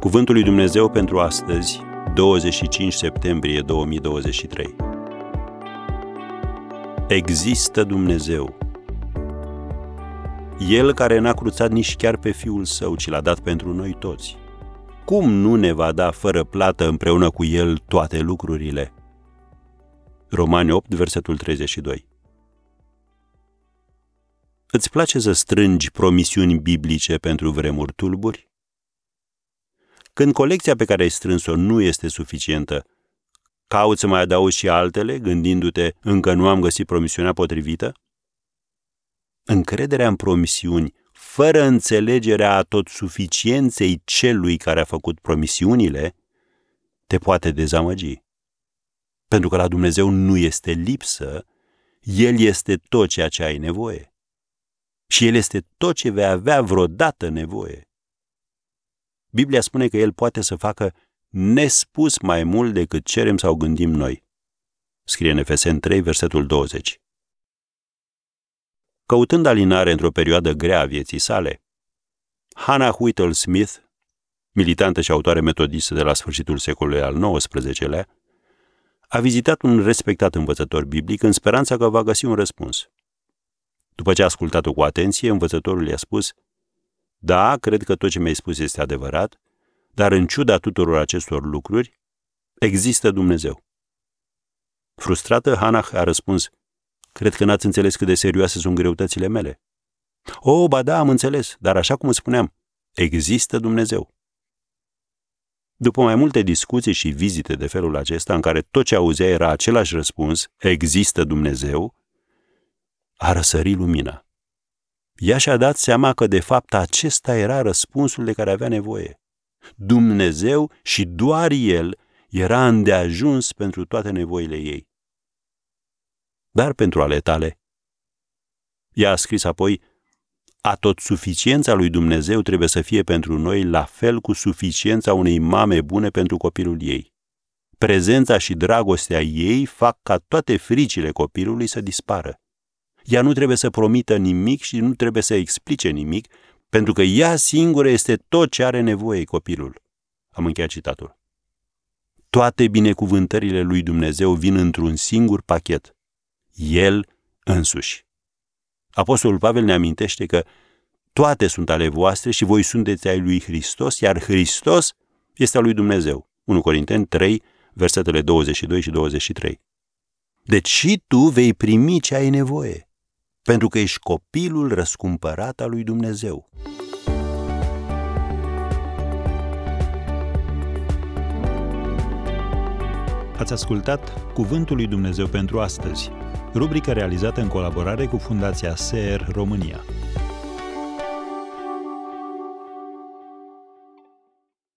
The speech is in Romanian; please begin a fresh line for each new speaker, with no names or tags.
Cuvântul lui Dumnezeu pentru astăzi, 25 septembrie 2023. Există Dumnezeu. El care n-a cruțat nici chiar pe Fiul Său, ci l-a dat pentru noi toți. Cum nu ne va da fără plată împreună cu El toate lucrurile? Romani 8, versetul 32. Îți place să strângi promisiuni biblice pentru vremuri tulburi? Când colecția pe care ai strâns-o nu este suficientă, cauți să mai adaugi și altele, gândindu-te, încă nu am găsit promisiunea potrivită? Încrederea în promisiuni, fără înțelegerea a tot suficienței celui care a făcut promisiunile, te poate dezamăgi. Pentru că la Dumnezeu nu este lipsă, El este tot ceea ce ai nevoie. Și El este tot ce vei avea vreodată nevoie. Biblia spune că El poate să facă nespus mai mult decât cerem sau gândim noi. Scrie în Efesen 3, versetul 20. Căutând alinare într-o perioadă grea a vieții sale, Hannah Whittle Smith, militantă și autoare metodistă de la sfârșitul secolului al XIX-lea, a vizitat un respectat învățător biblic în speranța că va găsi un răspuns. După ce a ascultat-o cu atenție, învățătorul i-a spus – da, cred că tot ce mi-ai spus este adevărat, dar în ciuda tuturor acestor lucruri, există Dumnezeu. Frustrată, Hanach a răspuns, cred că n-ați înțeles cât de serioase sunt greutățile mele. O, ba da, am înțeles, dar așa cum spuneam, există Dumnezeu. După mai multe discuții și vizite de felul acesta, în care tot ce auzea era același răspuns, există Dumnezeu, a răsărit lumina ea și-a dat seama că de fapt acesta era răspunsul de care avea nevoie. Dumnezeu și doar El era îndeajuns pentru toate nevoile ei. Dar pentru ale tale. Ea a scris apoi, a tot suficiența lui Dumnezeu trebuie să fie pentru noi la fel cu suficiența unei mame bune pentru copilul ei. Prezența și dragostea ei fac ca toate fricile copilului să dispară. Ea nu trebuie să promită nimic și nu trebuie să explice nimic, pentru că ea singură este tot ce are nevoie copilul. Am încheiat citatul. Toate binecuvântările lui Dumnezeu vin într-un singur pachet. El însuși. Apostolul Pavel ne amintește că toate sunt ale voastre și voi sunteți ai lui Hristos, iar Hristos este al lui Dumnezeu. 1 Corinteni 3, versetele 22 și 23. Deci și tu vei primi ce ai nevoie pentru că ești copilul răscumpărat al lui Dumnezeu.
Ați ascultat Cuvântul lui Dumnezeu pentru astăzi, rubrica realizată în colaborare cu Fundația SER România.